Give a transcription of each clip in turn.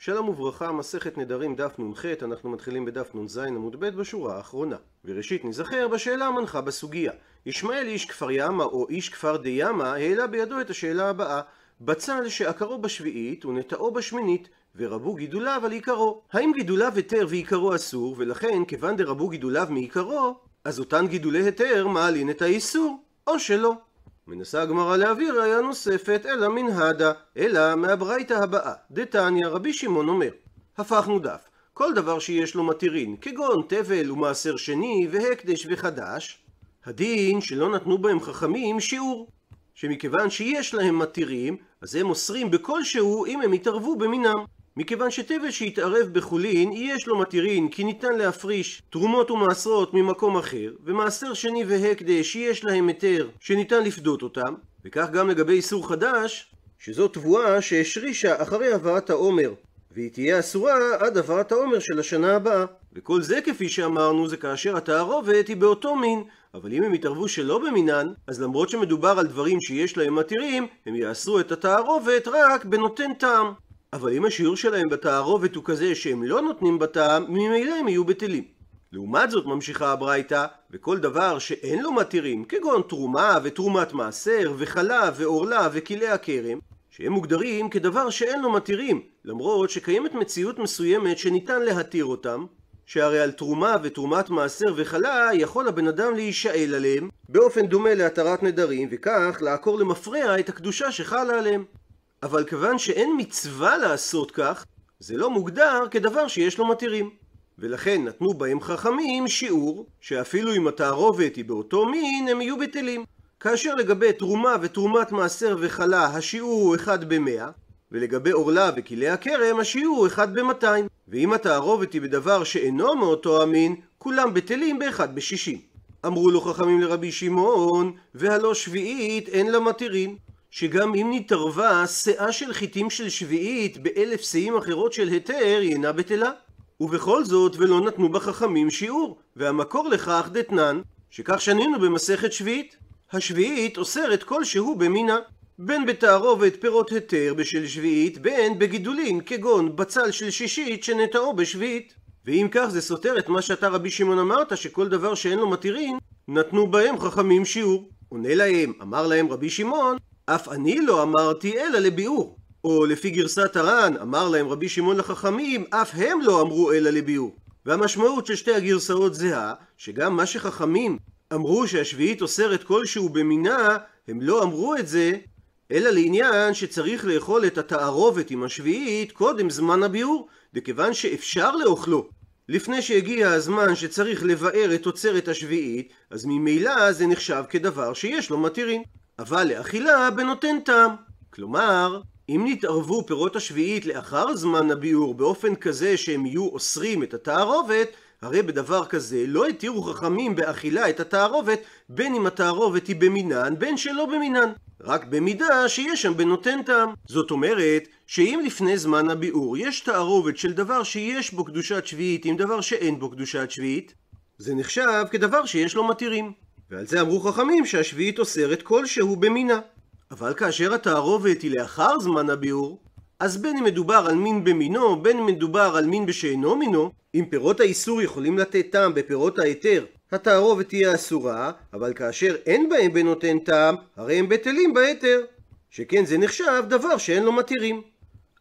שלום וברכה, מסכת נדרים דף נ"ח, אנחנו מתחילים בדף נ"ז עמוד ב' בשורה האחרונה. וראשית נזכר בשאלה המנחה בסוגיה. ישמעאל איש כפר ימה או איש כפר דיאמה העלה בידו את השאלה הבאה: בצל שעקרו בשביעית ונטעו בשמינית, ורבו גידוליו על עיקרו. האם גידוליו היתר ועיקרו אסור, ולכן כיוון דרבו גידוליו מעיקרו, אז אותן גידולי היתר מעלין את האיסור, או שלא. מנסה הגמרא להעביר ראיה נוספת, אלא מן הדה, אלא מהברייתא הבאה. דתניא, רבי שמעון אומר, הפכנו דף. כל דבר שיש לו מתירין, כגון תבל ומעשר שני והקדש וחדש, הדין שלא נתנו בהם חכמים שיעור. שמכיוון שיש להם מתירים, אז הם אוסרים בכלשהו אם הם יתערבו במינם. מכיוון שתבל שהתערב בחולין, יש לו מתירין, כי ניתן להפריש תרומות ומעשרות ממקום אחר, ומעשר שני והקדש שיש להם היתר, שניתן לפדות אותם, וכך גם לגבי איסור חדש, שזו תבואה שהשרישה אחרי הבאת העומר, והיא תהיה אסורה עד הבאת העומר של השנה הבאה. וכל זה כפי שאמרנו זה כאשר התערובת היא באותו מין, אבל אם הם יתערבו שלא במינן, אז למרות שמדובר על דברים שיש להם מתירים, הם יאסרו את התערובת רק בנותן טעם. אבל אם השיעור שלהם בתערובת הוא כזה שהם לא נותנים בטעם, ממילא הם יהיו בטלים. לעומת זאת ממשיכה הברייתא, וכל דבר שאין לו מתירים, כגון תרומה ותרומת מעשר, וחלה ועורלה וכלי הכרם, שהם מוגדרים כדבר שאין לו מתירים, למרות שקיימת מציאות מסוימת שניתן להתיר אותם, שהרי על תרומה ותרומת מעשר וחלה יכול הבן אדם להישאל עליהם באופן דומה להתרת נדרים, וכך לעקור למפרע את הקדושה שחלה עליהם. אבל כיוון שאין מצווה לעשות כך, זה לא מוגדר כדבר שיש לו מתירים. ולכן נתנו בהם חכמים שיעור, שאפילו אם התערובת היא באותו מין, הם יהיו בטלים. כאשר לגבי תרומה ותרומת מעשר וחלה השיעור הוא אחד במאה, ולגבי עורלה וכלי הכרם השיעור הוא אחד במאתיים. ואם התערובת היא בדבר שאינו מאותו המין, כולם בטלים באחד בשישים. אמרו לו חכמים לרבי שמעון, והלא שביעית אין לה מתירין. שגם אם נתערבה שאה של חיטים של שביעית באלף שאים אחרות של היתר, היא אינה בטלה. ובכל זאת, ולא נתנו בחכמים שיעור, והמקור לכך דתנן, שכך שנינו במסכת שביעית. השביעית אוסרת כלשהו במינה, בין בתערובת פירות היתר בשל שביעית, בין בגידולין כגון בצל של שישית שנטעו בשביעית. ואם כך זה סותר את מה שאתה רבי שמעון אמרת, שכל דבר שאין לו מתירין, נתנו בהם חכמים שיעור. עונה להם, אמר להם רבי שמעון, אף אני לא אמרתי אלא לביאור. או לפי גרסת הר"ן, אמר להם רבי שמעון לחכמים, אף הם לא אמרו אלא לביאור. והמשמעות של שתי הגרסאות זהה, שגם מה שחכמים אמרו שהשביעית אוסרת כלשהו במינה, הם לא אמרו את זה, אלא לעניין שצריך לאכול את התערובת עם השביעית קודם זמן הביאור, וכיוון שאפשר לאוכלו. לפני שהגיע הזמן שצריך לבאר את תוצרת השביעית, אז ממילא זה נחשב כדבר שיש לו מתירים. אבל לאכילה בנותן טעם. כלומר, אם נתערבו פירות השביעית לאחר זמן הביאור באופן כזה שהם יהיו אוסרים את התערובת, הרי בדבר כזה לא התירו חכמים באכילה את התערובת, בין אם התערובת היא במינן, בין שלא במינן. רק במידה שיש שם בנותן טעם. זאת אומרת, שאם לפני זמן הביאור יש תערובת של דבר שיש בו קדושת שביעית עם דבר שאין בו קדושת שביעית, זה נחשב כדבר שיש לו מתירים. ועל זה אמרו חכמים שהשביעית אוסרת כלשהו במינה. אבל כאשר התערובת היא לאחר זמן הביאור, אז בין אם מדובר על מין במינו, בין אם מדובר על מין בשאינו מינו, אם פירות האיסור יכולים לתת טעם בפירות ההיתר, התערובת תהיה אסורה, אבל כאשר אין בהם בנותן טעם, הרי הם בטלים בהיתר. שכן זה נחשב דבר שאין לו מתירים.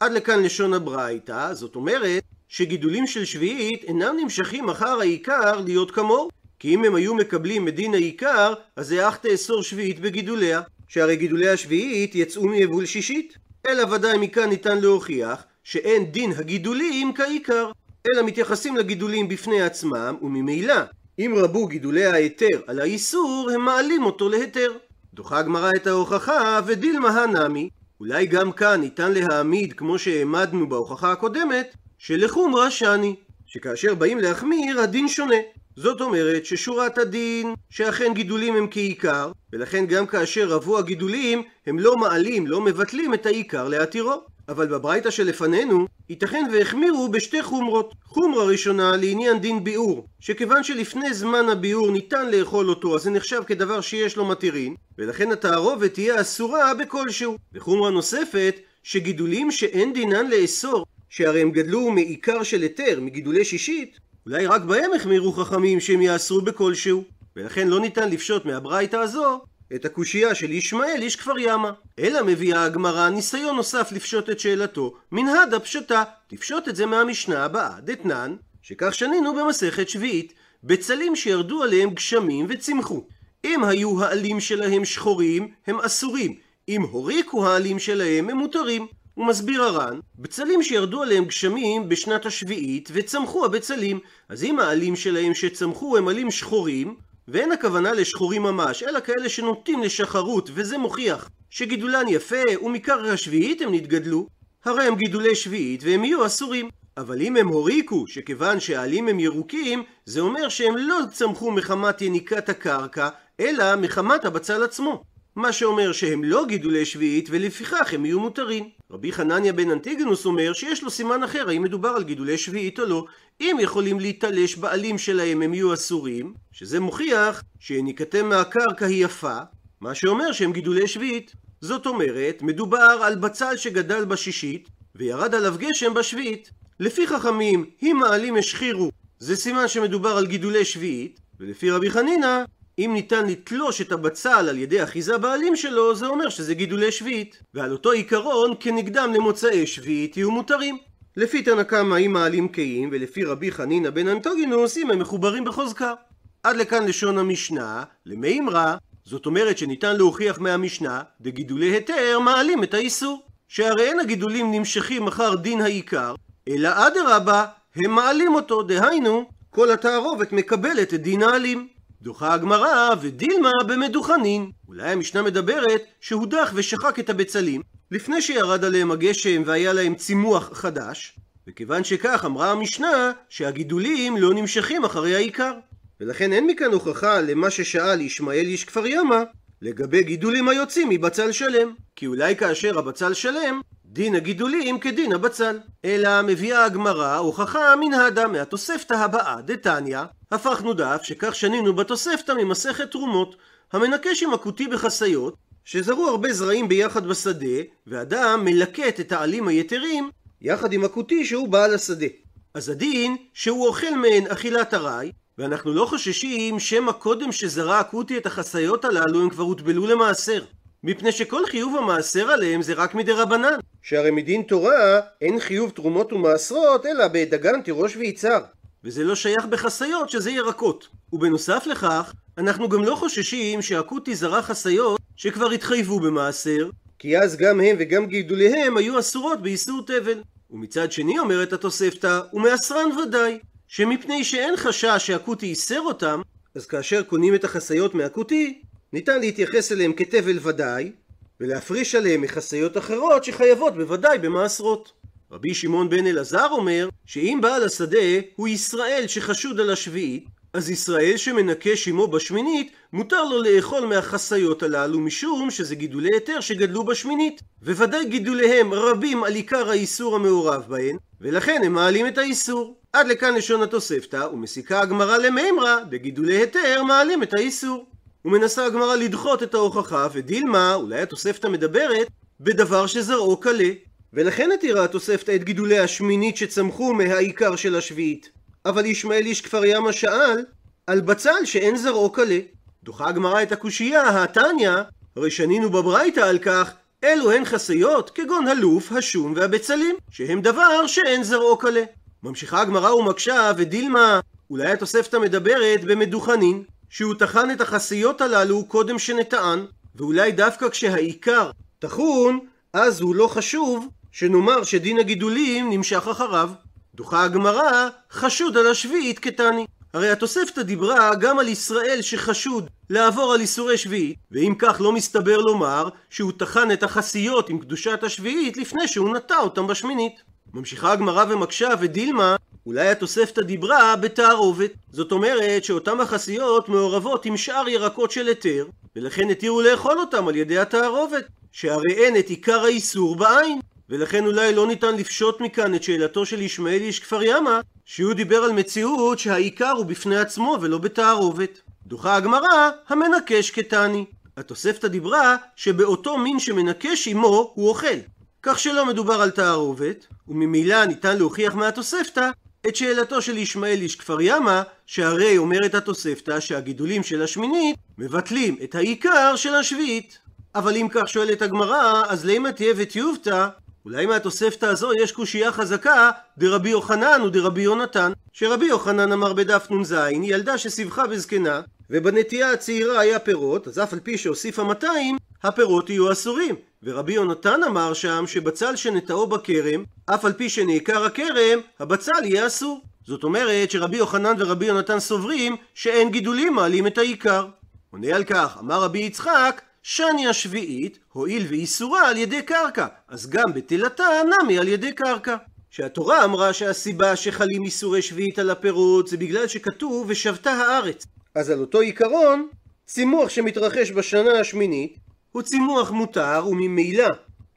עד לכאן לשון הברייתא, זאת אומרת שגידולים של שביעית אינם נמשכים אחר העיקר להיות כמוהו. כי אם הם היו מקבלים מדין העיקר, אז זה אך תאסור שביעית בגידוליה. שהרי גידולי השביעית יצאו מיבול שישית. אלא ודאי מכאן ניתן להוכיח שאין דין הגידולים כעיקר, אלא מתייחסים לגידולים בפני עצמם, וממילא, אם רבו גידולי ההיתר על האיסור, הם מעלים אותו להיתר. דוחה הגמרא את ההוכחה, ודילמה הנמי. אולי גם כאן ניתן להעמיד, כמו שהעמדנו בהוכחה הקודמת, שלחומרא שני, שכאשר באים להחמיר, הדין שונה. זאת אומרת ששורת הדין שאכן גידולים הם כעיקר, ולכן גם כאשר רבו הגידולים, הם לא מעלים, לא מבטלים את העיקר להתירו. אבל בברייתא שלפנינו, ייתכן והחמירו בשתי חומרות. חומרה ראשונה לעניין דין ביאור, שכיוון שלפני זמן הביאור ניתן לאכול אותו, אז זה נחשב כדבר שיש לו מתירין, ולכן התערובת תהיה אסורה בכלשהו. וחומרה נוספת, שגידולים שאין דינן לאסור, שהרי הם גדלו מעיקר של היתר, מגידולי שישית, אולי רק בהם החמירו חכמים שהם יאסרו בכלשהו. ולכן לא ניתן לפשוט מהברייתא הזו את הקושייה של ישמעאל איש כפר ימה. אלא מביאה הגמרא ניסיון נוסף לפשוט את שאלתו, מנהד הפשטה, תפשוט את זה מהמשנה הבאה, דתנן, שכך שנינו במסכת שביעית, בצלים שירדו עליהם גשמים וצמחו. אם היו העלים שלהם שחורים, הם אסורים. אם הוריקו העלים שלהם, הם מותרים. הוא מסביר הר"ן, בצלים שירדו עליהם גשמים בשנת השביעית וצמחו הבצלים. אז אם העלים שלהם שצמחו הם עלים שחורים, ואין הכוונה לשחורים ממש, אלא כאלה שנוטים לשחרות, וזה מוכיח שגידולן יפה ומקרקע השביעית הם נתגדלו, הרי הם גידולי שביעית והם יהיו אסורים. אבל אם הם הוריקו, שכיוון שהעלים הם ירוקים, זה אומר שהם לא צמחו מחמת יניקת הקרקע, אלא מחמת הבצל עצמו. מה שאומר שהם לא גידולי שביעית ולפיכך הם יהיו מותרים. רבי חנניה בן אנטיגנוס אומר שיש לו סימן אחר האם מדובר על גידולי שביעית או לא. אם יכולים להתלש בעלים שלהם הם יהיו אסורים, שזה מוכיח שיניקתם מהקרקע היא יפה, מה שאומר שהם גידולי שביעית. זאת אומרת, מדובר על בצל שגדל בשישית וירד עליו גשם בשביעית. לפי חכמים, אם העלים השחירו, זה סימן שמדובר על גידולי שביעית, ולפי רבי חנינא, אם ניתן לתלוש את הבצל על ידי אחיזה בעלים שלו, זה אומר שזה גידולי שביעית. ועל אותו עיקרון, כנגדם למוצאי שביעית יהיו מותרים. לפי תנא קמא אם העלים קיים, ולפי רבי חנינא בן אנטוגינוס אם הם מחוברים בחוזקה. עד לכאן לשון המשנה, למימרא, זאת אומרת שניתן להוכיח מהמשנה, דגידולי היתר מעלים את האיסור. שהרי אין הגידולים נמשכים אחר דין העיקר, אלא אדרבה, הם מעלים אותו, דהיינו, כל התערובת מקבלת את דין העלים. דוחה הגמרא ודילמה במדוכנין. אולי המשנה מדברת שהודח ושחק את הבצלים לפני שירד עליהם הגשם והיה להם צימוח חדש, וכיוון שכך אמרה המשנה שהגידולים לא נמשכים אחרי העיקר. ולכן אין מכאן הוכחה למה ששאל ישמעאל איש כפר ימה לגבי גידולים היוצאים מבצל שלם. כי אולי כאשר הבצל שלם, דין הגידולים כדין הבצל. אלא מביאה הגמרא הוכחה מן האדם מהתוספתא הבאה, דתניא, הפכנו דף שכך שנינו בתוספתא ממסכת תרומות, המנקש עם הכותי בחסיות, שזרו הרבה זרעים ביחד בשדה, ואדם מלקט את העלים היתרים יחד עם הכותי שהוא בעל השדה. אז הדין שהוא אוכל מהן אכילת ארעי, ואנחנו לא חוששים שמא קודם שזרע הכותי את החסיות הללו הם כבר הוטבלו למעשר. מפני שכל חיוב המעשר עליהם זה רק מדי רבנן. שהרי מדין תורה אין חיוב תרומות ומעשרות אלא בדגן תירוש ויצהר. וזה לא שייך בחסיות שזה ירקות. ובנוסף לכך, אנחנו גם לא חוששים שהכותי זרע חסיות שכבר התחייבו במעשר, כי אז גם הם וגם גידוליהם היו אסורות באיסור תבל. ומצד שני אומרת התוספתא, ומעשרן ודאי, שמפני שאין חשש שהכותי איסר אותם, אז כאשר קונים את החסיות מהכותי, ניתן להתייחס אליהם כתבל ודאי, ולהפריש עליהם מחסיות אחרות שחייבות בוודאי במעשרות. רבי שמעון בן אלעזר אומר שאם בעל השדה הוא ישראל שחשוד על השביעית, אז ישראל שמנקש עמו בשמינית, מותר לו לאכול מהחסיות הללו משום שזה גידולי היתר שגדלו בשמינית. וודאי גידוליהם רבים על עיקר האיסור המעורב בהן, ולכן הם מעלים את האיסור. עד לכאן לשון התוספתא, ומסיקה הגמרא למימרא, בגידולי היתר מעלים את האיסור. ומנסה הגמרא לדחות את ההוכחה, ודילמה, אולי התוספתא מדברת, בדבר שזרעו קלה. ולכן התירה התוספתא את גידולי השמינית שצמחו מהעיקר של השביעית. אבל ישמעאל איש כפר ימה שאל על בצל שאין זרעו קלה. דוחה הגמרא את הקושייה, התניא, הרי שנינו בברייתא על כך, אלו הן חסיות כגון הלוף, השום והבצלים, שהם דבר שאין זרעו קלה. ממשיכה הגמרא ומקשה ודילמה, אולי התוספתא מדברת במדוכנין, שהוא טחן את החסיות הללו קודם שנטען, ואולי דווקא כשהעיקר טחון, אז הוא לא חשוב שנאמר שדין הגידולים נמשך אחריו. דוחה הגמרא, חשוד על השביעית כתני. הרי התוספתא דיברה גם על ישראל שחשוד לעבור על איסורי שביעית, ואם כך לא מסתבר לומר שהוא טחן את החסיות עם קדושת השביעית לפני שהוא נטע אותם בשמינית. ממשיכה הגמרא ומקשה ודילמה, אולי התוספתא דיברה בתערובת. זאת אומרת שאותן החסיות מעורבות עם שאר ירקות של היתר, ולכן התירו לאכול אותם על ידי התערובת, שהרי אין את עיקר האיסור בעין. ולכן אולי לא ניתן לפשוט מכאן את שאלתו של ישמעאל איש כפר ימה, שהוא דיבר על מציאות שהעיקר הוא בפני עצמו ולא בתערובת. דוחה הגמרא, המנקש כתני. התוספתא דיברה שבאותו מין שמנקש עמו הוא אוכל. כך שלא מדובר על תערובת, וממילא ניתן להוכיח מהתוספתא את שאלתו של ישמעאל איש כפר ימה, שהרי אומרת התוספתא שהגידולים של השמינית מבטלים את העיקר של השביעית. אבל אם כך שואלת הגמרא, אז לימה תהיה וטיובתא, אולי מהתוספתא הזו יש קושייה חזקה דרבי יוחנן ודרבי יונתן, שרבי יוחנן אמר בדף נ"ז, ילדה שסיבכה בזקנה, ובנטייה הצעירה היה פירות, אז אף על פי שהוסיפה 200, הפירות יהיו אסורים. ורבי יונתן אמר שם שבצל שנטעו בכרם, אף על פי שנעקר הכרם, הבצל יהיה אסור. זאת אומרת שרבי יוחנן ורבי יונתן סוברים שאין גידולים מעלים את העיקר. עונה על כך, אמר רבי יצחק, שני השביעית, הואיל ואיסורה על ידי קרקע, אז גם בתילתה נמי על ידי קרקע. שהתורה אמרה שהסיבה שחלים איסורי שביעית על הפירות זה בגלל שכתוב ושבתה הארץ. אז על אותו עיקרון, צימוח שמתרחש בשנה השמינית הוא צימוח מותר וממילא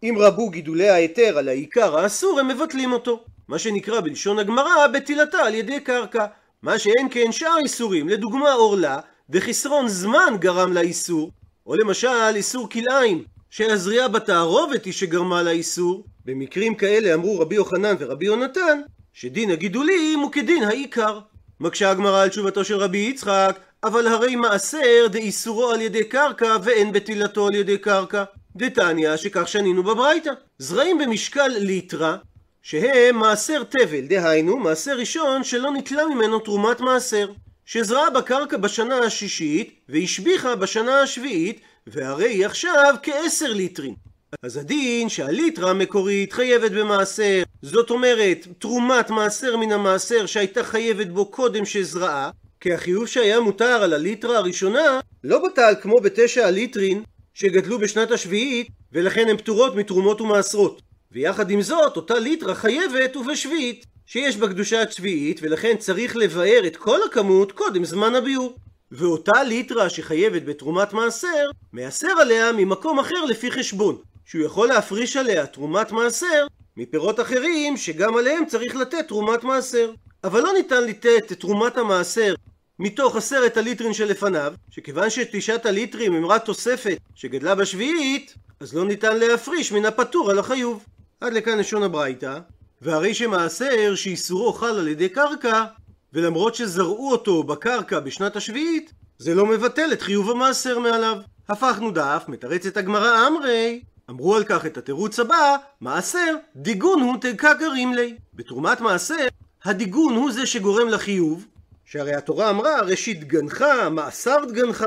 אם רבו גידולי ההיתר על העיקר האסור הם מבטלים אותו. מה שנקרא בלשון הגמרא בתילתה על ידי קרקע. מה שאין כן שאר איסורים, לדוגמה עורלה, וחסרון זמן גרם לאיסור, או למשל איסור כלאיים, שהזריעה בתערובת היא שגרמה לאיסור, במקרים כאלה אמרו רבי יוחנן ורבי יונתן, שדין הגידולים הוא כדין העיקר. מקשה הגמרא על תשובתו של רבי יצחק, אבל הרי מעשר דאיסורו על ידי קרקע ואין בתילתו על ידי קרקע. דתניא שכך שנינו בברייתא. זרעים במשקל ליטרה, שהם מעשר תבל, דהיינו מעשר ראשון שלא נתלה ממנו תרומת מעשר. שזרעה בקרקע בשנה השישית והשביחה בשנה השביעית, והרי היא עכשיו כעשר ליטרים. אז הדין שהליטרה המקורית חייבת במעשר, זאת אומרת תרומת מעשר מן המעשר שהייתה חייבת בו קודם שזרעה, כי החיוב שהיה מותר על הליטרה הראשונה לא בטל כמו בתשע הליטרין שגדלו בשנת השביעית ולכן הן פטורות מתרומות ומעשרות. ויחד עם זאת אותה ליטרה חייבת ובשביעית שיש בה קדושת שביעית ולכן צריך לבאר את כל הכמות קודם זמן הביאור. ואותה ליטרה שחייבת בתרומת מעשר, מעשר עליה ממקום אחר לפי חשבון, שהוא יכול להפריש עליה תרומת מעשר מפירות אחרים שגם עליהם צריך לתת תרומת מעשר. אבל לא ניתן לתת את תרומת המעשר מתוך עשרת הליטרים שלפניו, שכיוון שתשעת הליטרים הם רק תוספת שגדלה בשביעית, אז לא ניתן להפריש מן הפטור על החיוב. עד לכאן לשון הברייתא, והרי שמעשר שאיסורו חל על ידי קרקע, ולמרות שזרעו אותו בקרקע בשנת השביעית, זה לא מבטל את חיוב המעשר מעליו. הפכנו דף, מתרצת הגמרא אמרי, אמרו על כך את התירוץ הבא, מעשר, דיגון הוא תלקה גרים לי. בתרומת מעשר, הדיגון הוא זה שגורם לחיוב, שהרי התורה אמרה ראשית דגנך, מעשר דגנך.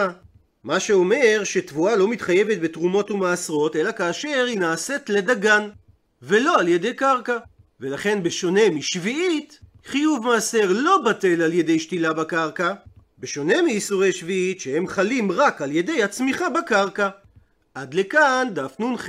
מה שאומר שתבואה לא מתחייבת בתרומות ומעשרות, אלא כאשר היא נעשית לדגן, ולא על ידי קרקע. ולכן בשונה משביעית, חיוב מעשר לא בטל על ידי שתילה בקרקע, בשונה מאיסורי שביעית שהם חלים רק על ידי הצמיחה בקרקע. עד לכאן דף נ"ח.